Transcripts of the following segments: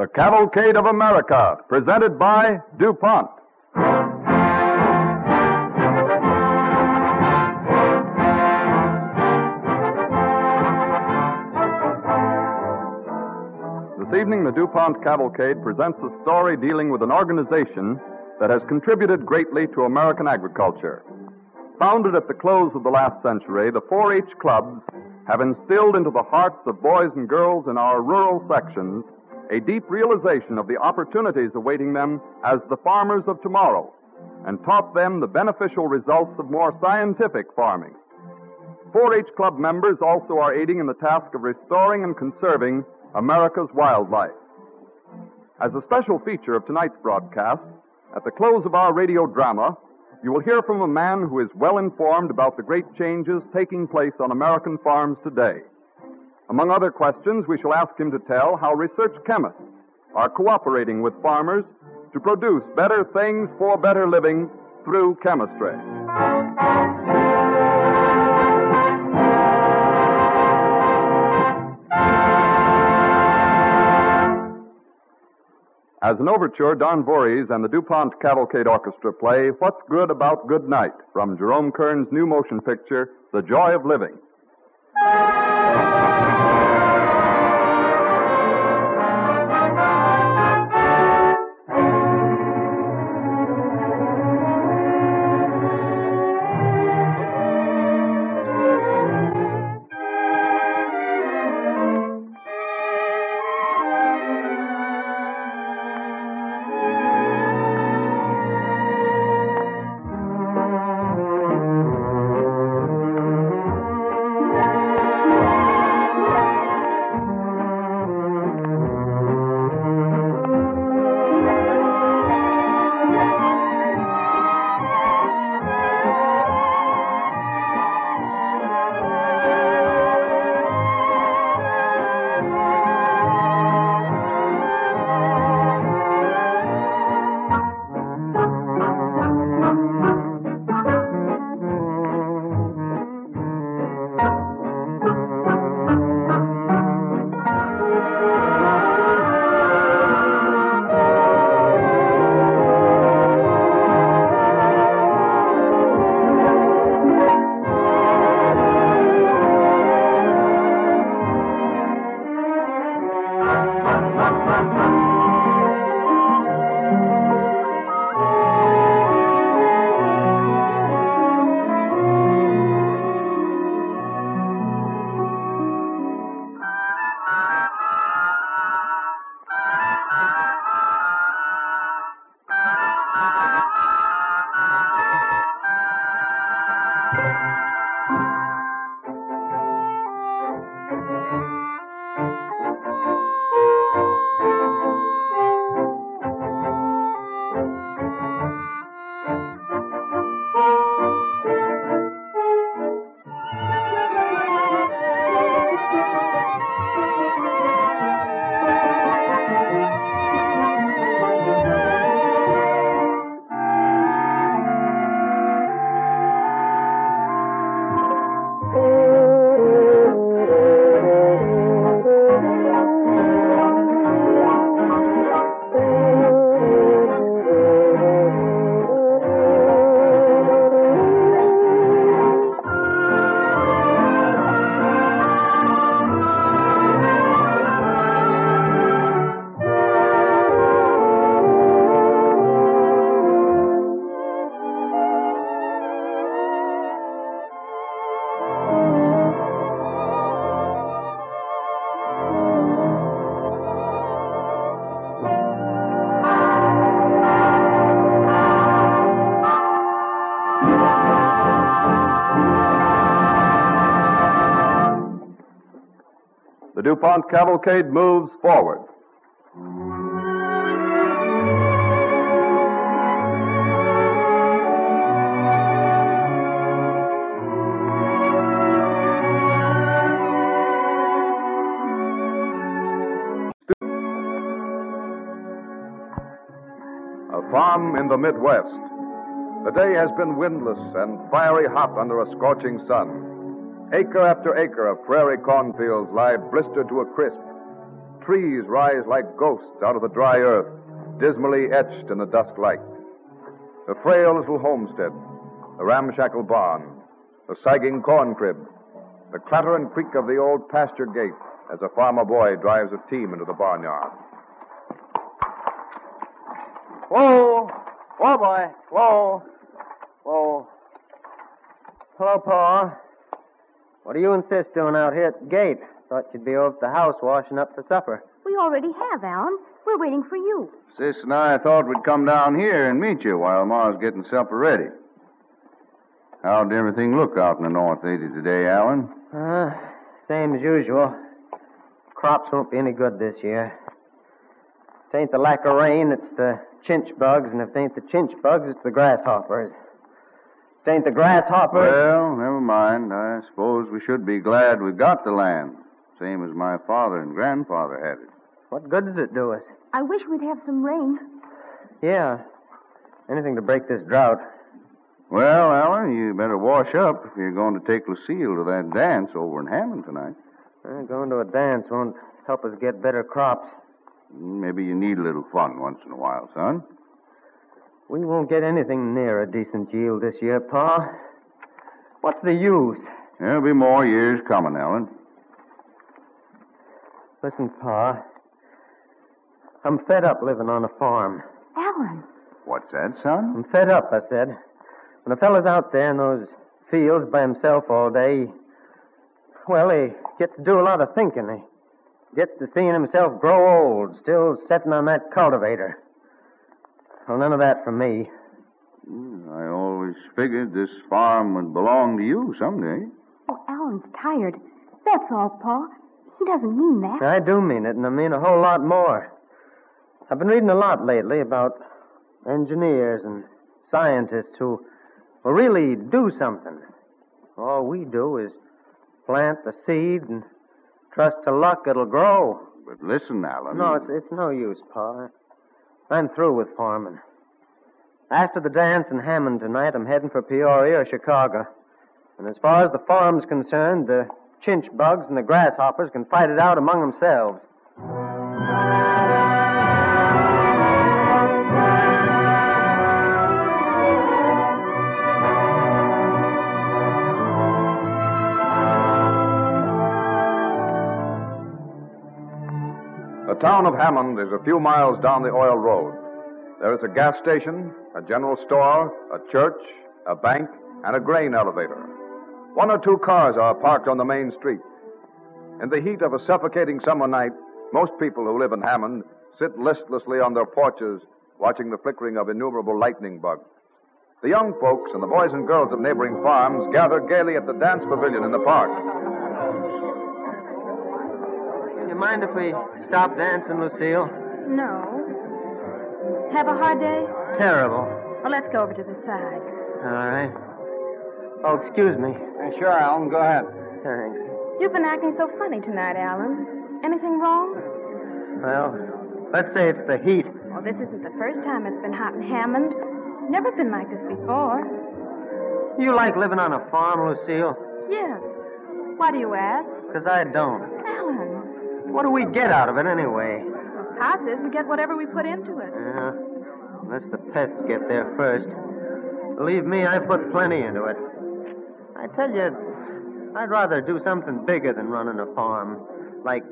The Cavalcade of America, presented by DuPont. This evening, the DuPont Cavalcade presents a story dealing with an organization that has contributed greatly to American agriculture. Founded at the close of the last century, the 4 H clubs have instilled into the hearts of boys and girls in our rural sections a deep realization of the opportunities awaiting them as the farmers of tomorrow and taught them the beneficial results of more scientific farming. 4 H Club members also are aiding in the task of restoring and conserving America's wildlife. As a special feature of tonight's broadcast, at the close of our radio drama, you will hear from a man who is well informed about the great changes taking place on American farms today. Among other questions, we shall ask him to tell how research chemists are cooperating with farmers to produce better things for better living through chemistry. As an overture, Don Voorhees and the DuPont Cavalcade Orchestra play What's Good About Good Night from Jerome Kern's new motion picture, The Joy of Living. Cavalcade moves forward. A farm in the Midwest. The day has been windless and fiery hot under a scorching sun. Acre after acre of prairie cornfields lie blistered to a crisp. Trees rise like ghosts out of the dry earth, dismally etched in the dusk light. The frail little homestead, the ramshackle barn, the sagging corn crib, the clatter and creak of the old pasture gate as a farmer boy drives a team into the barnyard. Whoa! Whoa, boy! Whoa! Whoa! Hello, Pa. What do you insist doing out here at the gate? Thought you'd be over at the house washing up for supper. We already have, Alan. We're waiting for you. Sis and I thought we'd come down here and meet you while Ma's getting supper ready. How'd everything look out in the North 80 today, Alan? Uh, same as usual. Crops won't be any good this year. It ain't the lack of rain, it's the chinch bugs, and if it ain't the chinch bugs, it's the grasshoppers. If it ain't the grasshopper. Well, never mind. I suppose we should be glad we got the land, same as my father and grandfather had it. What good does it do us? I wish we'd have some rain. Yeah. Anything to break this drought. Well, Alan, you better wash up if you're going to take Lucille to that dance over in Hammond tonight. Uh, going to a dance won't help us get better crops. Maybe you need a little fun once in a while, son. We won't get anything near a decent yield this year, Pa. What's the use? There'll be more years coming, Alan. Listen, Pa. I'm fed up living on a farm. Alan, What's that, son? I'm fed up, I said. When a fellow's out there in those fields by himself all day, well, he gets to do a lot of thinking. He gets to seeing himself grow old, still sitting on that cultivator. Well, none of that for me. Hmm, I always figured this farm would belong to you someday. oh, Alan's tired. That's all, Pa. He doesn't mean that. I do mean it, and I mean a whole lot more. I've been reading a lot lately about engineers and scientists who will really do something. All we do is plant the seed and trust to luck it'll grow. But listen, Alan. No, it's, it's no use, Pa. I'm through with farming. After the dance in Hammond tonight, I'm heading for Peoria or Chicago. And as far as the farm's concerned, the chinch bugs and the grasshoppers can fight it out among themselves. Town of Hammond is a few miles down the oil road. There is a gas station, a general store, a church, a bank, and a grain elevator. One or two cars are parked on the main street. In the heat of a suffocating summer night, most people who live in Hammond sit listlessly on their porches watching the flickering of innumerable lightning bugs. The young folks and the boys and girls of neighboring farms gather gaily at the dance pavilion in the park. You mind if we stop dancing, Lucille? No. Have a hard day? Terrible. Well, let's go over to the side. All right. Oh, excuse me. sure, Alan. Go ahead. Thanks. You've been acting so funny tonight, Alan. Anything wrong? Well, let's say it's the heat. Well, this isn't the first time it's been hot in Hammond. Never been like this before. You like living on a farm, Lucille? Yes. Why do you ask? Because I don't. What do we get out of it anyway? Says we get whatever we put into it. Yeah. Unless the pests get there first. Believe me, I put plenty into it. I tell you, I'd rather do something bigger than running a farm. Like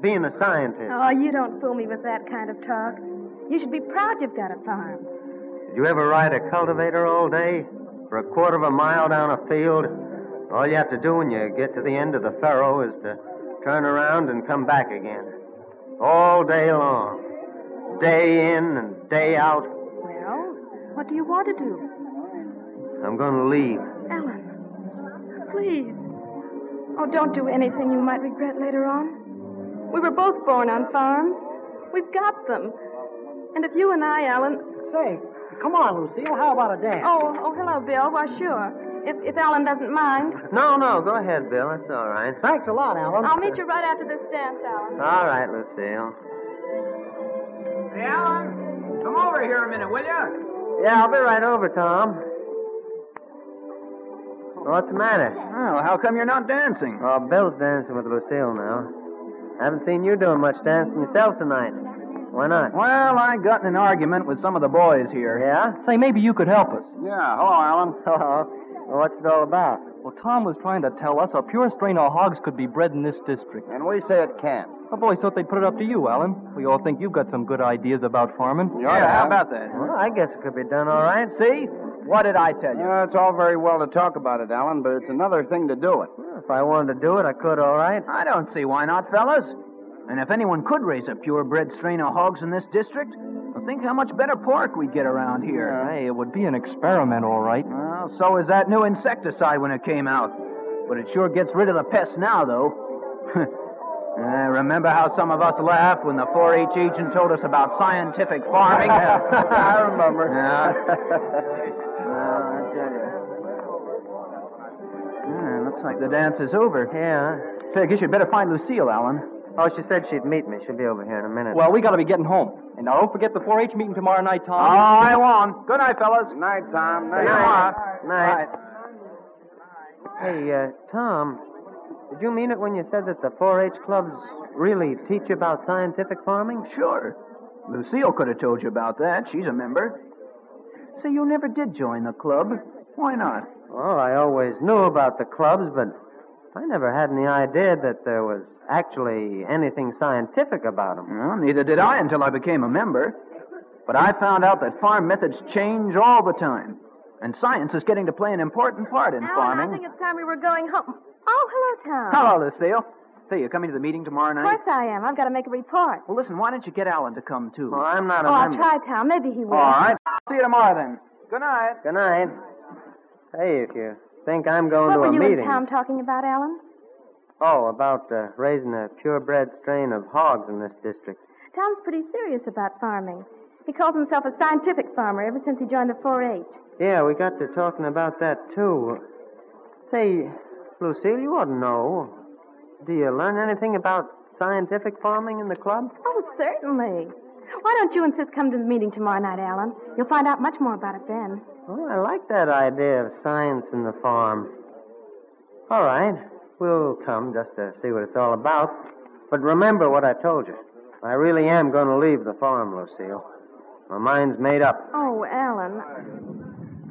being a scientist. Oh, you don't fool me with that kind of talk. You should be proud you've got a farm. Did you ever ride a cultivator all day? For a quarter of a mile down a field? All you have to do when you get to the end of the furrow is to turn around and come back again. All day long. Day in and day out. Well, what do you want to do? I'm going to leave. Alan, please. Oh, don't do anything you might regret later on. We were both born on farms. We've got them. And if you and I, Alan. Say, come on, Lucille. How about a dance? Oh, oh, hello, Bill. Why, sure. If, if Alan doesn't mind. No, no, go ahead, Bill. That's all right. Thanks a lot, Alan. I'll meet you right after this dance, Alan. All right, Lucille. Hey, Alan, come over here a minute, will you? Yeah, I'll be right over, Tom. What's the matter? Oh, how come you're not dancing? Oh, Bill's dancing with Lucille now. I Haven't seen you doing much dancing yourself tonight. Why not? Well, I got in an argument with some of the boys here. Yeah? Say, maybe you could help us. Yeah, hello, Alan. Hello. Well, what's it all about? Well, Tom was trying to tell us a pure strain of hogs could be bred in this district. And we say it can't. The boys thought they'd put it up to you, Alan. We all think you've got some good ideas about farming. Yeah, how about that? Well, I guess it could be done all right. See? What did I tell you? Yeah, it's all very well to talk about it, Alan, but it's another thing to do it. Well, if I wanted to do it, I could all right. I don't see why not, fellas. And if anyone could raise a purebred strain of hogs in this district, well, think how much better pork we'd get around here. Hey, it would be an experiment, all right. Well, so is that new insecticide when it came out. But it sure gets rid of the pests now, though. Uh, remember how some of us laughed when the 4-H agent told us about scientific farming? I remember. Yeah. well, I tell you. Yeah, looks like the dance is over. Yeah. Say, I guess you'd better find Lucille, Alan. Oh, she said she'd meet me. She'll be over here in a minute. Well, we gotta be getting home. And now don't forget the 4-H meeting tomorrow night, Tom. Oh, I won't. Good night, fellas. Night, Tom. Good night. Night. Hey, uh, Tom, did you mean it when you said that the 4-H clubs really teach about scientific farming? Sure. Lucille could have told you about that. She's a member. Say, you never did join the club. Why not? Well, I always knew about the clubs, but I never had any idea that there was actually anything scientific about them. Well, neither did I until I became a member. But I found out that farm methods change all the time. And science is getting to play an important part in Alan, farming. I think it's time we were going home. Oh, hello, Tom. Hello, Lucille. Say, you're coming to the meeting tomorrow night? Of night? course I am. I've got to make a report. Well, listen, why don't you get Alan to come, too? Well, I'm not a Oh, I'll member. try, Tom. Maybe he will. All right. See you tomorrow, then. Good night. Good night. Hey, if you think I'm going What to were a you meeting. and Tom talking about, Alan? Oh, about uh, raising a purebred strain of hogs in this district. Tom's pretty serious about farming. He calls himself a scientific farmer ever since he joined the 4-H. Yeah, we got to talking about that, too. Say, Lucille, you ought to know. Do you learn anything about scientific farming in the club? Oh, certainly. Why don't you and Sis come to the meeting tomorrow night, Alan? You'll find out much more about it then. Well, I like that idea of science in the farm. All right. We'll come just to see what it's all about. But remember what I told you. I really am going to leave the farm, Lucille. My mind's made up. Oh, Alan.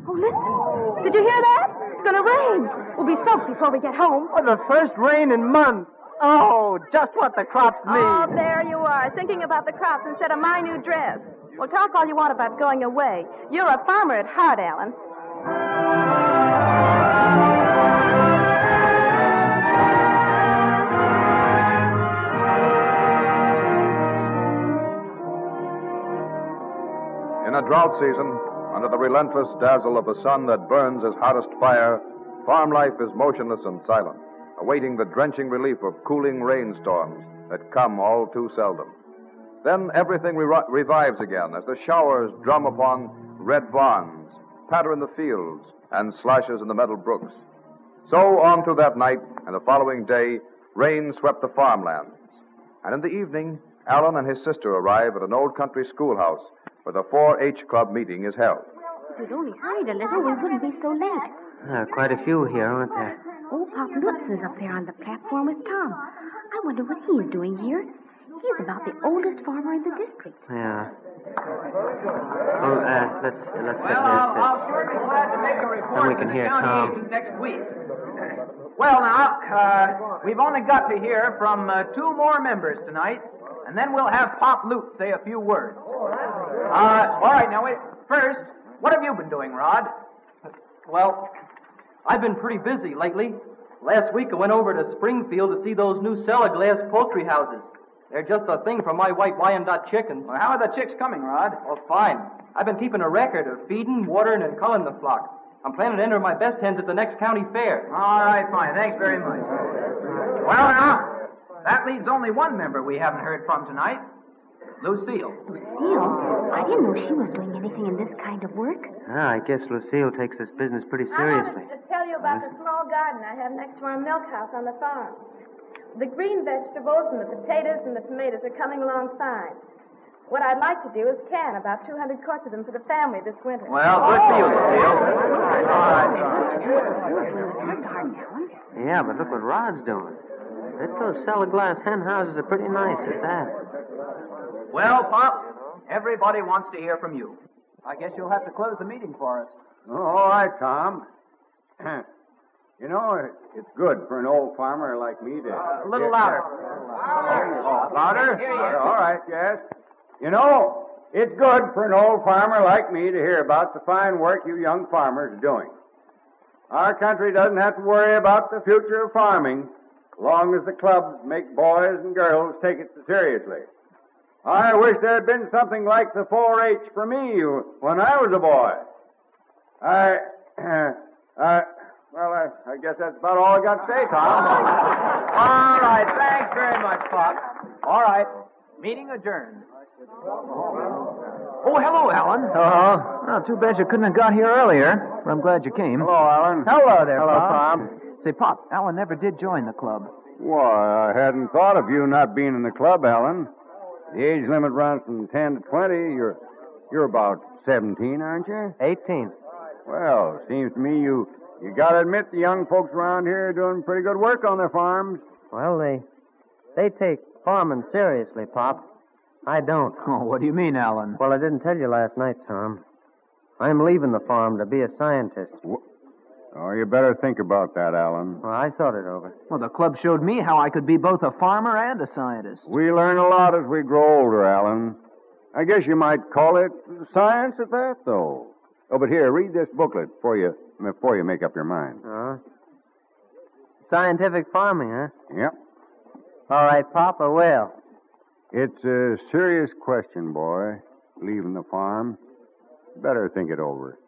Oh, listen. Did you hear that? It's going to rain. We'll be soaked before we get home. Oh, the first rain in months. Oh, just what the crops need. Oh, there you are, thinking about the crops instead of my new dress. Well, talk all you want about going away. You're a farmer at heart, Alan. In a drought season, under the relentless dazzle of the sun that burns as hottest fire, farm life is motionless and silent, awaiting the drenching relief of cooling rainstorms that come all too seldom. Then everything re- revives again as the showers drum upon red barns, patter in the fields, and slashes in the meadow brooks. So on through that night and the following day, rain swept the farmlands. And in the evening, Alan and his sister arrive at an old country schoolhouse where the 4-H club meeting is held. If we'd only hurried a little, we wouldn't be so late. There are quite a few here, aren't there? Oh, Pop Lutz is up there on the platform with Tom. I wonder what he's doing here. He's about the oldest farmer in the district. Yeah. Well, uh, let's let's sit Well, here. I'll, I'll sure be glad to make a report Then we to can the hear county Tom. agent next week. Well, now, uh, we've only got to hear from uh, two more members tonight, and then we'll have Pop Lutz say a few words. Uh, all right, now, wait. First, what have you been doing, Rod? Well, I've been pretty busy lately. Last week I went over to Springfield to see those new Cel-O-Glass poultry houses. They're just a thing for my white Wyandotte chickens. Well, how are the chicks coming, Rod? Oh, fine. I've been keeping a record of feeding, watering, and culling the flock. I'm planning to enter my best hens at the next county fair. All right, fine. Thanks very much. Well, now, That leaves only one member we haven't heard from tonight Lucille. Lucille? I didn't know she was doing anything in this kind of work. Ah, I guess Lucille takes this business pretty seriously. I seriously. wanted to tell you about the small garden I have next to our milk house on the farm. The green vegetables and the potatoes and the tomatoes are coming along fine. What I'd like to do is can about 200 quarts of them for the family this winter. Well, good for you, Lucille. All right. Her garden, Yeah, but look what Rod's doing. Bet those Cel-O-Glass hen houses are pretty nice at that. Well, Pop, everybody wants to hear from you. I guess you'll have to close the meeting for us. Oh, all right, Tom. you know, it's good for an old farmer like me to. Uh, a little louder. Oh, louder? All right, yes. You know, it's good for an old farmer like me to hear about the fine work you young farmers are doing. Our country doesn't have to worry about the future of farming as long as the clubs make boys and girls take it seriously. I wish there had been something like the 4-H for me when I was a boy. I, I, well, I, I guess that's about all I got to say, Tom. All right, thanks very much, Pop. All right, meeting adjourned. Oh, hello, Alan. Uh-huh. Well, too bad you couldn't have got here earlier, but I'm glad you came. Hello, Alan. Hello there, Hello, Pop. Tom. Say, Pop, Alan never did join the club. Why, I hadn't thought of you not being in the club, Alan. The age limit runs from 10 to 20. You're, you're about 17, aren't you? 18. Well, seems to me you, you gotta admit the young folks around here are doing pretty good work on their farms. Well, they they take farming seriously, Pop. I don't. Oh, what do you mean, Alan? Well, I didn't tell you last night, Tom. I'm leaving the farm to be a scientist. Oh, you better think about that, Alan. Well, I thought it over. Well, the club showed me how I could be both a farmer and a scientist. We learn a lot as we grow older, Alan. I guess you might call it science at that, though. Oh, but here, read this booklet before you before you make up your mind. Uh, scientific farming, huh? Yep. All right, Pop, I will. It's a serious question, boy. Leaving the farm. Better think it over.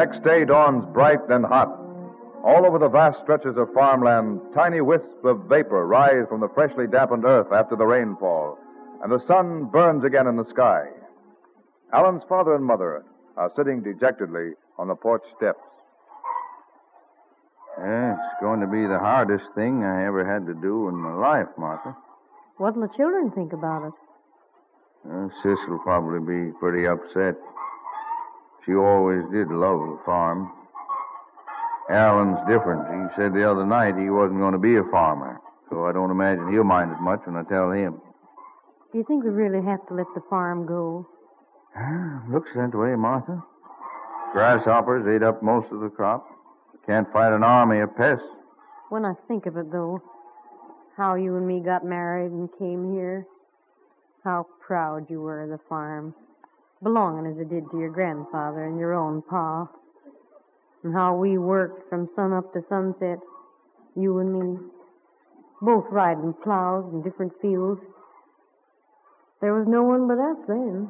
Next day dawns bright and hot. All over the vast stretches of farmland, tiny wisps of vapor rise from the freshly dampened earth after the rainfall, and the sun burns again in the sky. Alan's father and mother are sitting dejectedly on the porch steps. Yeah, it's going to be the hardest thing I ever had to do in my life, Martha. What'll the children think about it? Uh, Sis will probably be pretty upset. She always did love the farm. Alan's different. He said the other night he wasn't going to be a farmer, so I don't imagine he'll mind it much when I tell him. Do you think we really have to let the farm go? Ah, looks that way, Martha. Grasshoppers ate up most of the crop. Can't fight an army of pests. When I think of it, though, how you and me got married and came here, how proud you were of the farm, belonging as it did to your grandfather and your own pa, and how we worked from sun up to sunset, you and me, both riding plows in different fields. There was no one but us then.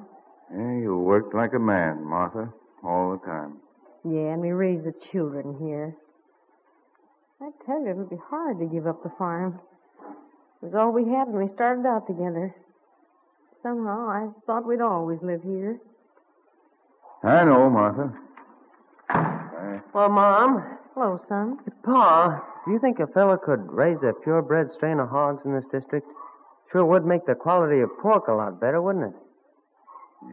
Yeah, you worked like a man, Martha, all the time. Yeah, and we raised the children here. I tell you, it would be hard to give up the farm. It was all we had when we started out together. Somehow, I thought we'd always live here. I know, Martha. Well, Mom. Hello, son. Pa, do you think a fella could raise a purebred strain of hogs in this district? Sure would make the quality of pork a lot better, wouldn't it?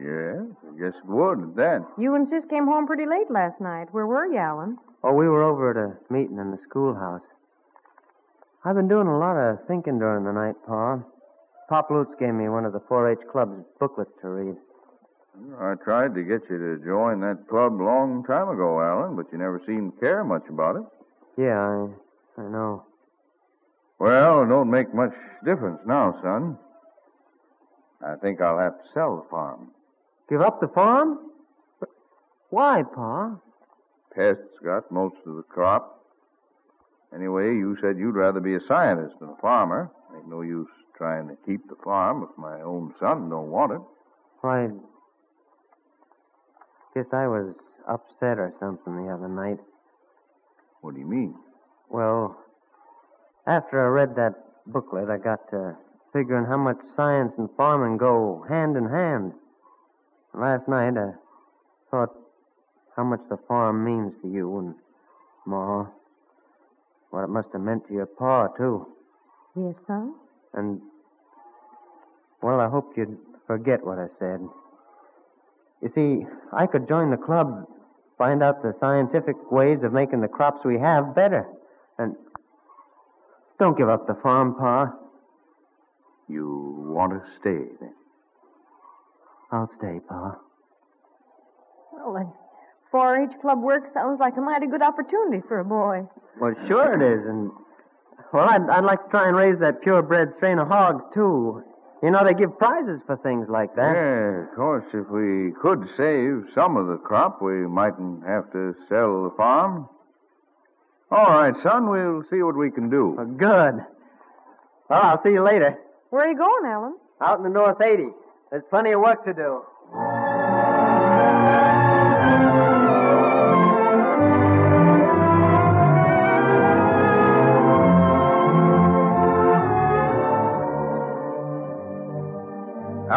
Yes, I guess it would at that. You and Sis came home pretty late last night. Where were you, Alan? Oh, we were over at a meeting in the schoolhouse. I've been doing a lot of thinking during the night, Pa. Pop Lutz gave me one of the 4-H club's booklets to read. I tried to get you to join that club a long time ago, Alan, but you never seemed to care much about it. Yeah, I, I know. Well, it don't make much difference now, son. I think I'll have to sell the farm. Give up the farm? But why, Pa? Pests got most of the crop. Anyway, you said you'd rather be a scientist than a farmer. Ain't no use trying to keep the farm if my own son don't want it. Why, guess I was upset or something the other night. What do you mean? Well, after I read that booklet, I got to figuring how much science and farming go hand in hand. Last night, I thought how much the farm means to you and Ma. What it must have meant to your pa, too. Yes, son? And, well, I hoped you'd forget what I said. You see, I could join the club, find out the scientific ways of making the crops we have better. And don't give up the farm, Pa. You want to stay, then? I'll stay, Pa. Well, the 4 H club work sounds like a mighty good opportunity for a boy. Well, sure it is. And, well, I'd, I'd like to try and raise that purebred strain of hogs, too. You know, they give prizes for things like that. Yeah, of course. If we could save some of the crop, we mightn't have to sell the farm. All right, son, we'll see what we can do. Well, good. Well, I'll see you later. Where are you going, Alan? Out in the North 80. There's plenty of work to do.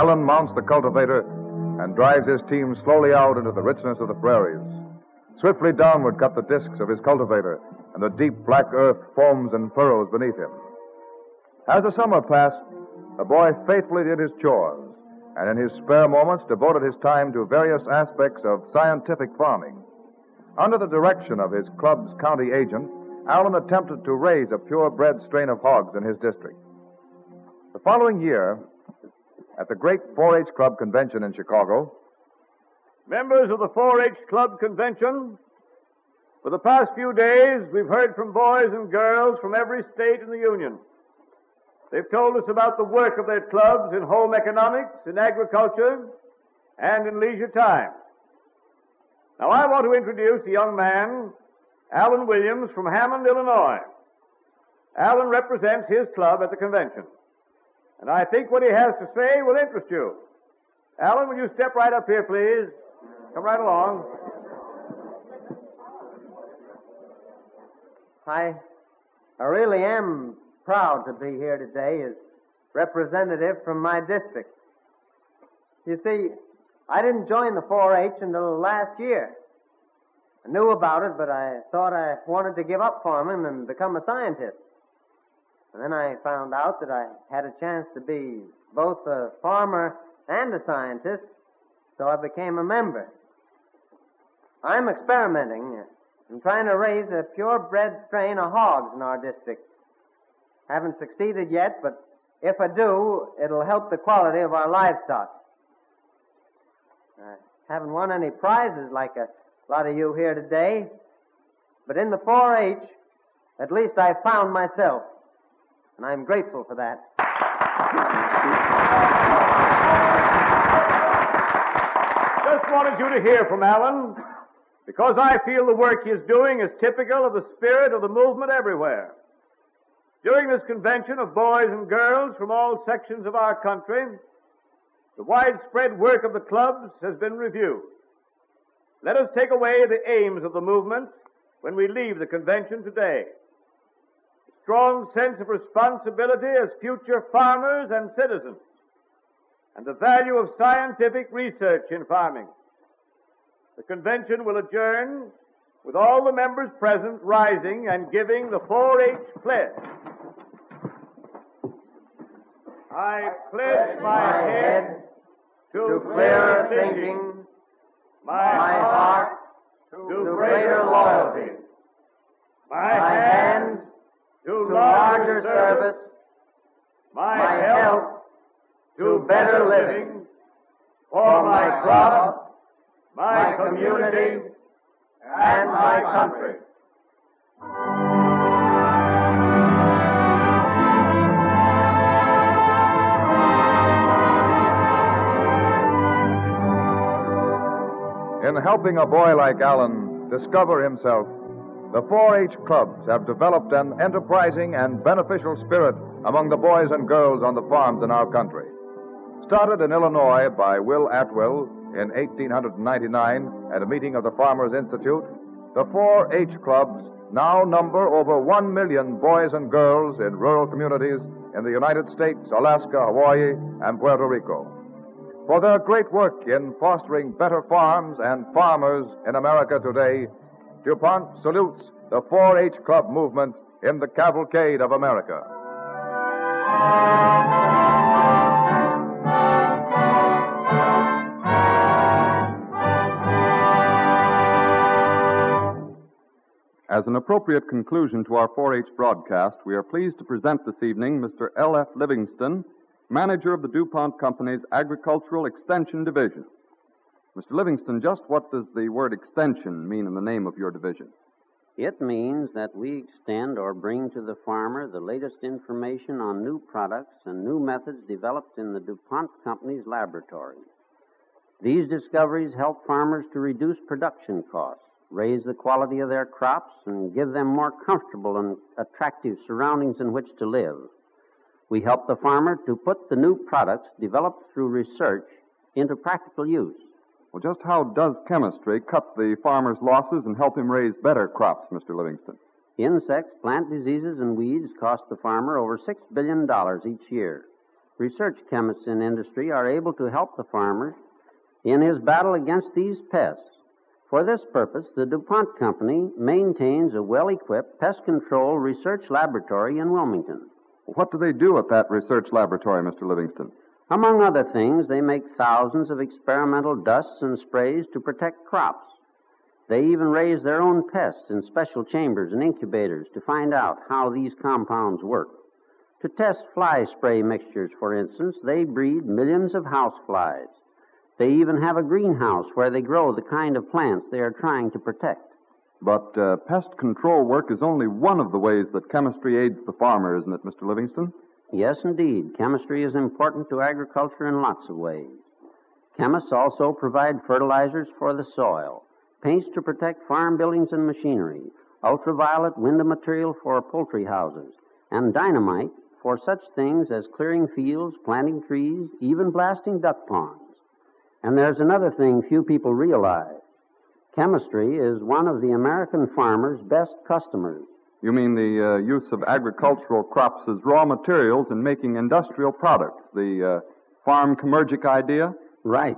Alan mounts the cultivator and drives his team slowly out into the richness of the prairies. Swiftly downward cut the discs of his cultivator, and the deep black earth foams and furrows beneath him. As the summer passed, the boy faithfully did his chores, and in his spare moments devoted his time to various aspects of scientific farming. Under the direction of his club's county agent, Alan attempted to raise a purebred strain of hogs in his district. The following year, at the great 4 H Club convention in Chicago, Members of the 4 H Club Convention, for the past few days we've heard from boys and girls from every state in the Union. They've told us about the work of their clubs in home economics, in agriculture, and in leisure time. Now I want to introduce a young man, Alan Williams from Hammond, Illinois. Alan represents his club at the convention. And I think what he has to say will interest you. Alan, will you step right up here, please? Come right along. I, I really am proud to be here today as representative from my district. You see, I didn't join the 4-H until last year. I knew about it, but I thought I wanted to give up farming and become a scientist. And then I found out that I had a chance to be both a farmer and a scientist, so I became a member. I'm experimenting. I'm trying to raise a purebred strain of hogs in our district. Haven't succeeded yet, but if I do, it'll help the quality of our livestock. I haven't won any prizes like a lot of you here today, but in the 4-H, at least I found myself, and I'm grateful for that. Just wanted you to hear from Alan because I feel the work he is doing is typical of the spirit of the movement everywhere. During this convention of boys and girls from all sections of our country, the widespread work of the clubs has been reviewed. Let us take away the aims of the movement when we leave the convention today. Strong sense of responsibility as future farmers and citizens, and the value of scientific research in farming. The convention will adjourn with all the members present rising and giving the 4-H pledge. I pledge my head to clearer thinking, my heart to greater loyalty, my hands to larger service, my health to better living, for my club, my community, and my country. In helping a boy like Alan discover himself, the 4 H clubs have developed an enterprising and beneficial spirit among the boys and girls on the farms in our country. Started in Illinois by Will Otwell in 1899 at a meeting of the Farmers Institute, the 4 H clubs now number over 1 million boys and girls in rural communities in the United States, Alaska, Hawaii, and Puerto Rico. For their great work in fostering better farms and farmers in America today, DuPont salutes the 4 H Club movement in the cavalcade of America. As an appropriate conclusion to our 4 H broadcast, we are pleased to present this evening Mr. L.F. Livingston, manager of the DuPont Company's Agricultural Extension Division. Mr. Livingston, just what does the word extension mean in the name of your division? It means that we extend or bring to the farmer the latest information on new products and new methods developed in the DuPont Company's laboratory. These discoveries help farmers to reduce production costs, raise the quality of their crops, and give them more comfortable and attractive surroundings in which to live. We help the farmer to put the new products developed through research into practical use. Well, just how does chemistry cut the farmer's losses and help him raise better crops, Mr. Livingston? Insects, plant diseases, and weeds cost the farmer over $6 billion each year. Research chemists in industry are able to help the farmer in his battle against these pests. For this purpose, the DuPont Company maintains a well equipped pest control research laboratory in Wilmington. What do they do at that research laboratory, Mr. Livingston? Among other things, they make thousands of experimental dusts and sprays to protect crops. They even raise their own pests in special chambers and incubators to find out how these compounds work. To test fly spray mixtures, for instance, they breed millions of house flies. They even have a greenhouse where they grow the kind of plants they are trying to protect. But uh, pest control work is only one of the ways that chemistry aids the farmer, isn't it, Mr. Livingston? Yes, indeed. Chemistry is important to agriculture in lots of ways. Chemists also provide fertilizers for the soil, paints to protect farm buildings and machinery, ultraviolet window material for poultry houses, and dynamite for such things as clearing fields, planting trees, even blasting duck ponds. And there's another thing few people realize. Chemistry is one of the American farmer's best customers. You mean the uh, use of agricultural crops as raw materials in making industrial products, the uh, farm chemurgic idea? Right.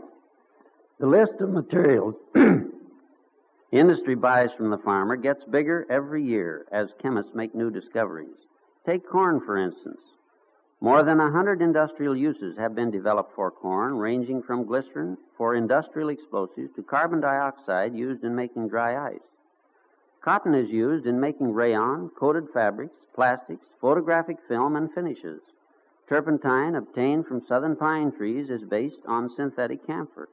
The list of materials industry buys from the farmer gets bigger every year as chemists make new discoveries. Take corn, for instance. More than a hundred industrial uses have been developed for corn, ranging from glycerin for industrial explosives to carbon dioxide used in making dry ice. Cotton is used in making rayon, coated fabrics, plastics, photographic film, and finishes. Turpentine obtained from southern pine trees is based on synthetic camphor.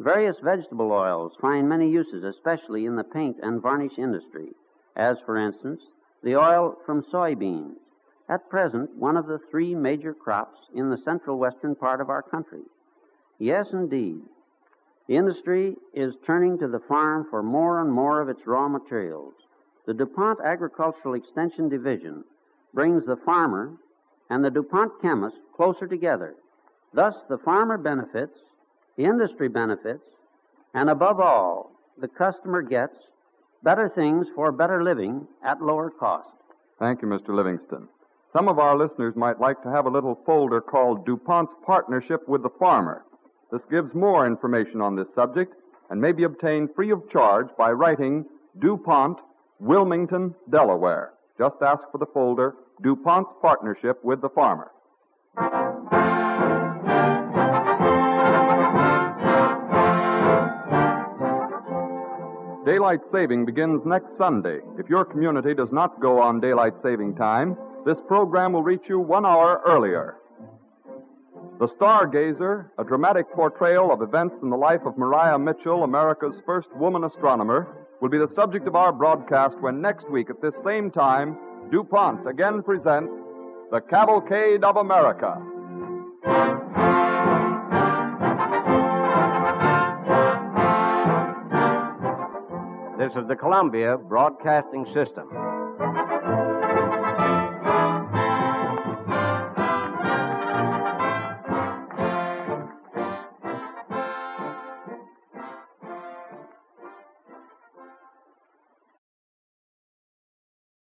Various vegetable oils find many uses, especially in the paint and varnish industry, as, for instance, the oil from soybeans, at present one of the three major crops in the central western part of our country. Yes, indeed, industry is turning to the farm for more and more of its raw materials. The DuPont Agricultural Extension Division brings the farmer and the DuPont chemist closer together. Thus, the farmer benefits, the industry benefits, and above all, the customer gets better things for better living at lower cost. Thank you, Mr. Livingston. Some of our listeners might like to have a little folder called DuPont's Partnership with the Farmer. This gives more information on this subject and may be obtained free of charge by writing DuPont, Wilmington, Delaware. Just ask for the folder DuPont's Partnership with the Farmer. Daylight saving begins next Sunday. If your community does not go on daylight saving time, this program will reach you one hour earlier. The Stargazer, a dramatic portrayal of events in the life of Maria Mitchell, America's first woman astronomer, will be the subject of our broadcast when next week at this same time, DuPont again presents The Cavalcade of America. This is the Columbia Broadcasting System.